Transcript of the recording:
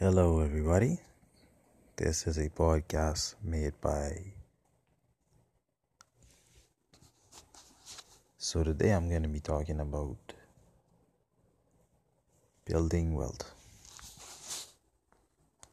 Hello, everybody. This is a podcast made by. So, today I'm going to be talking about building wealth.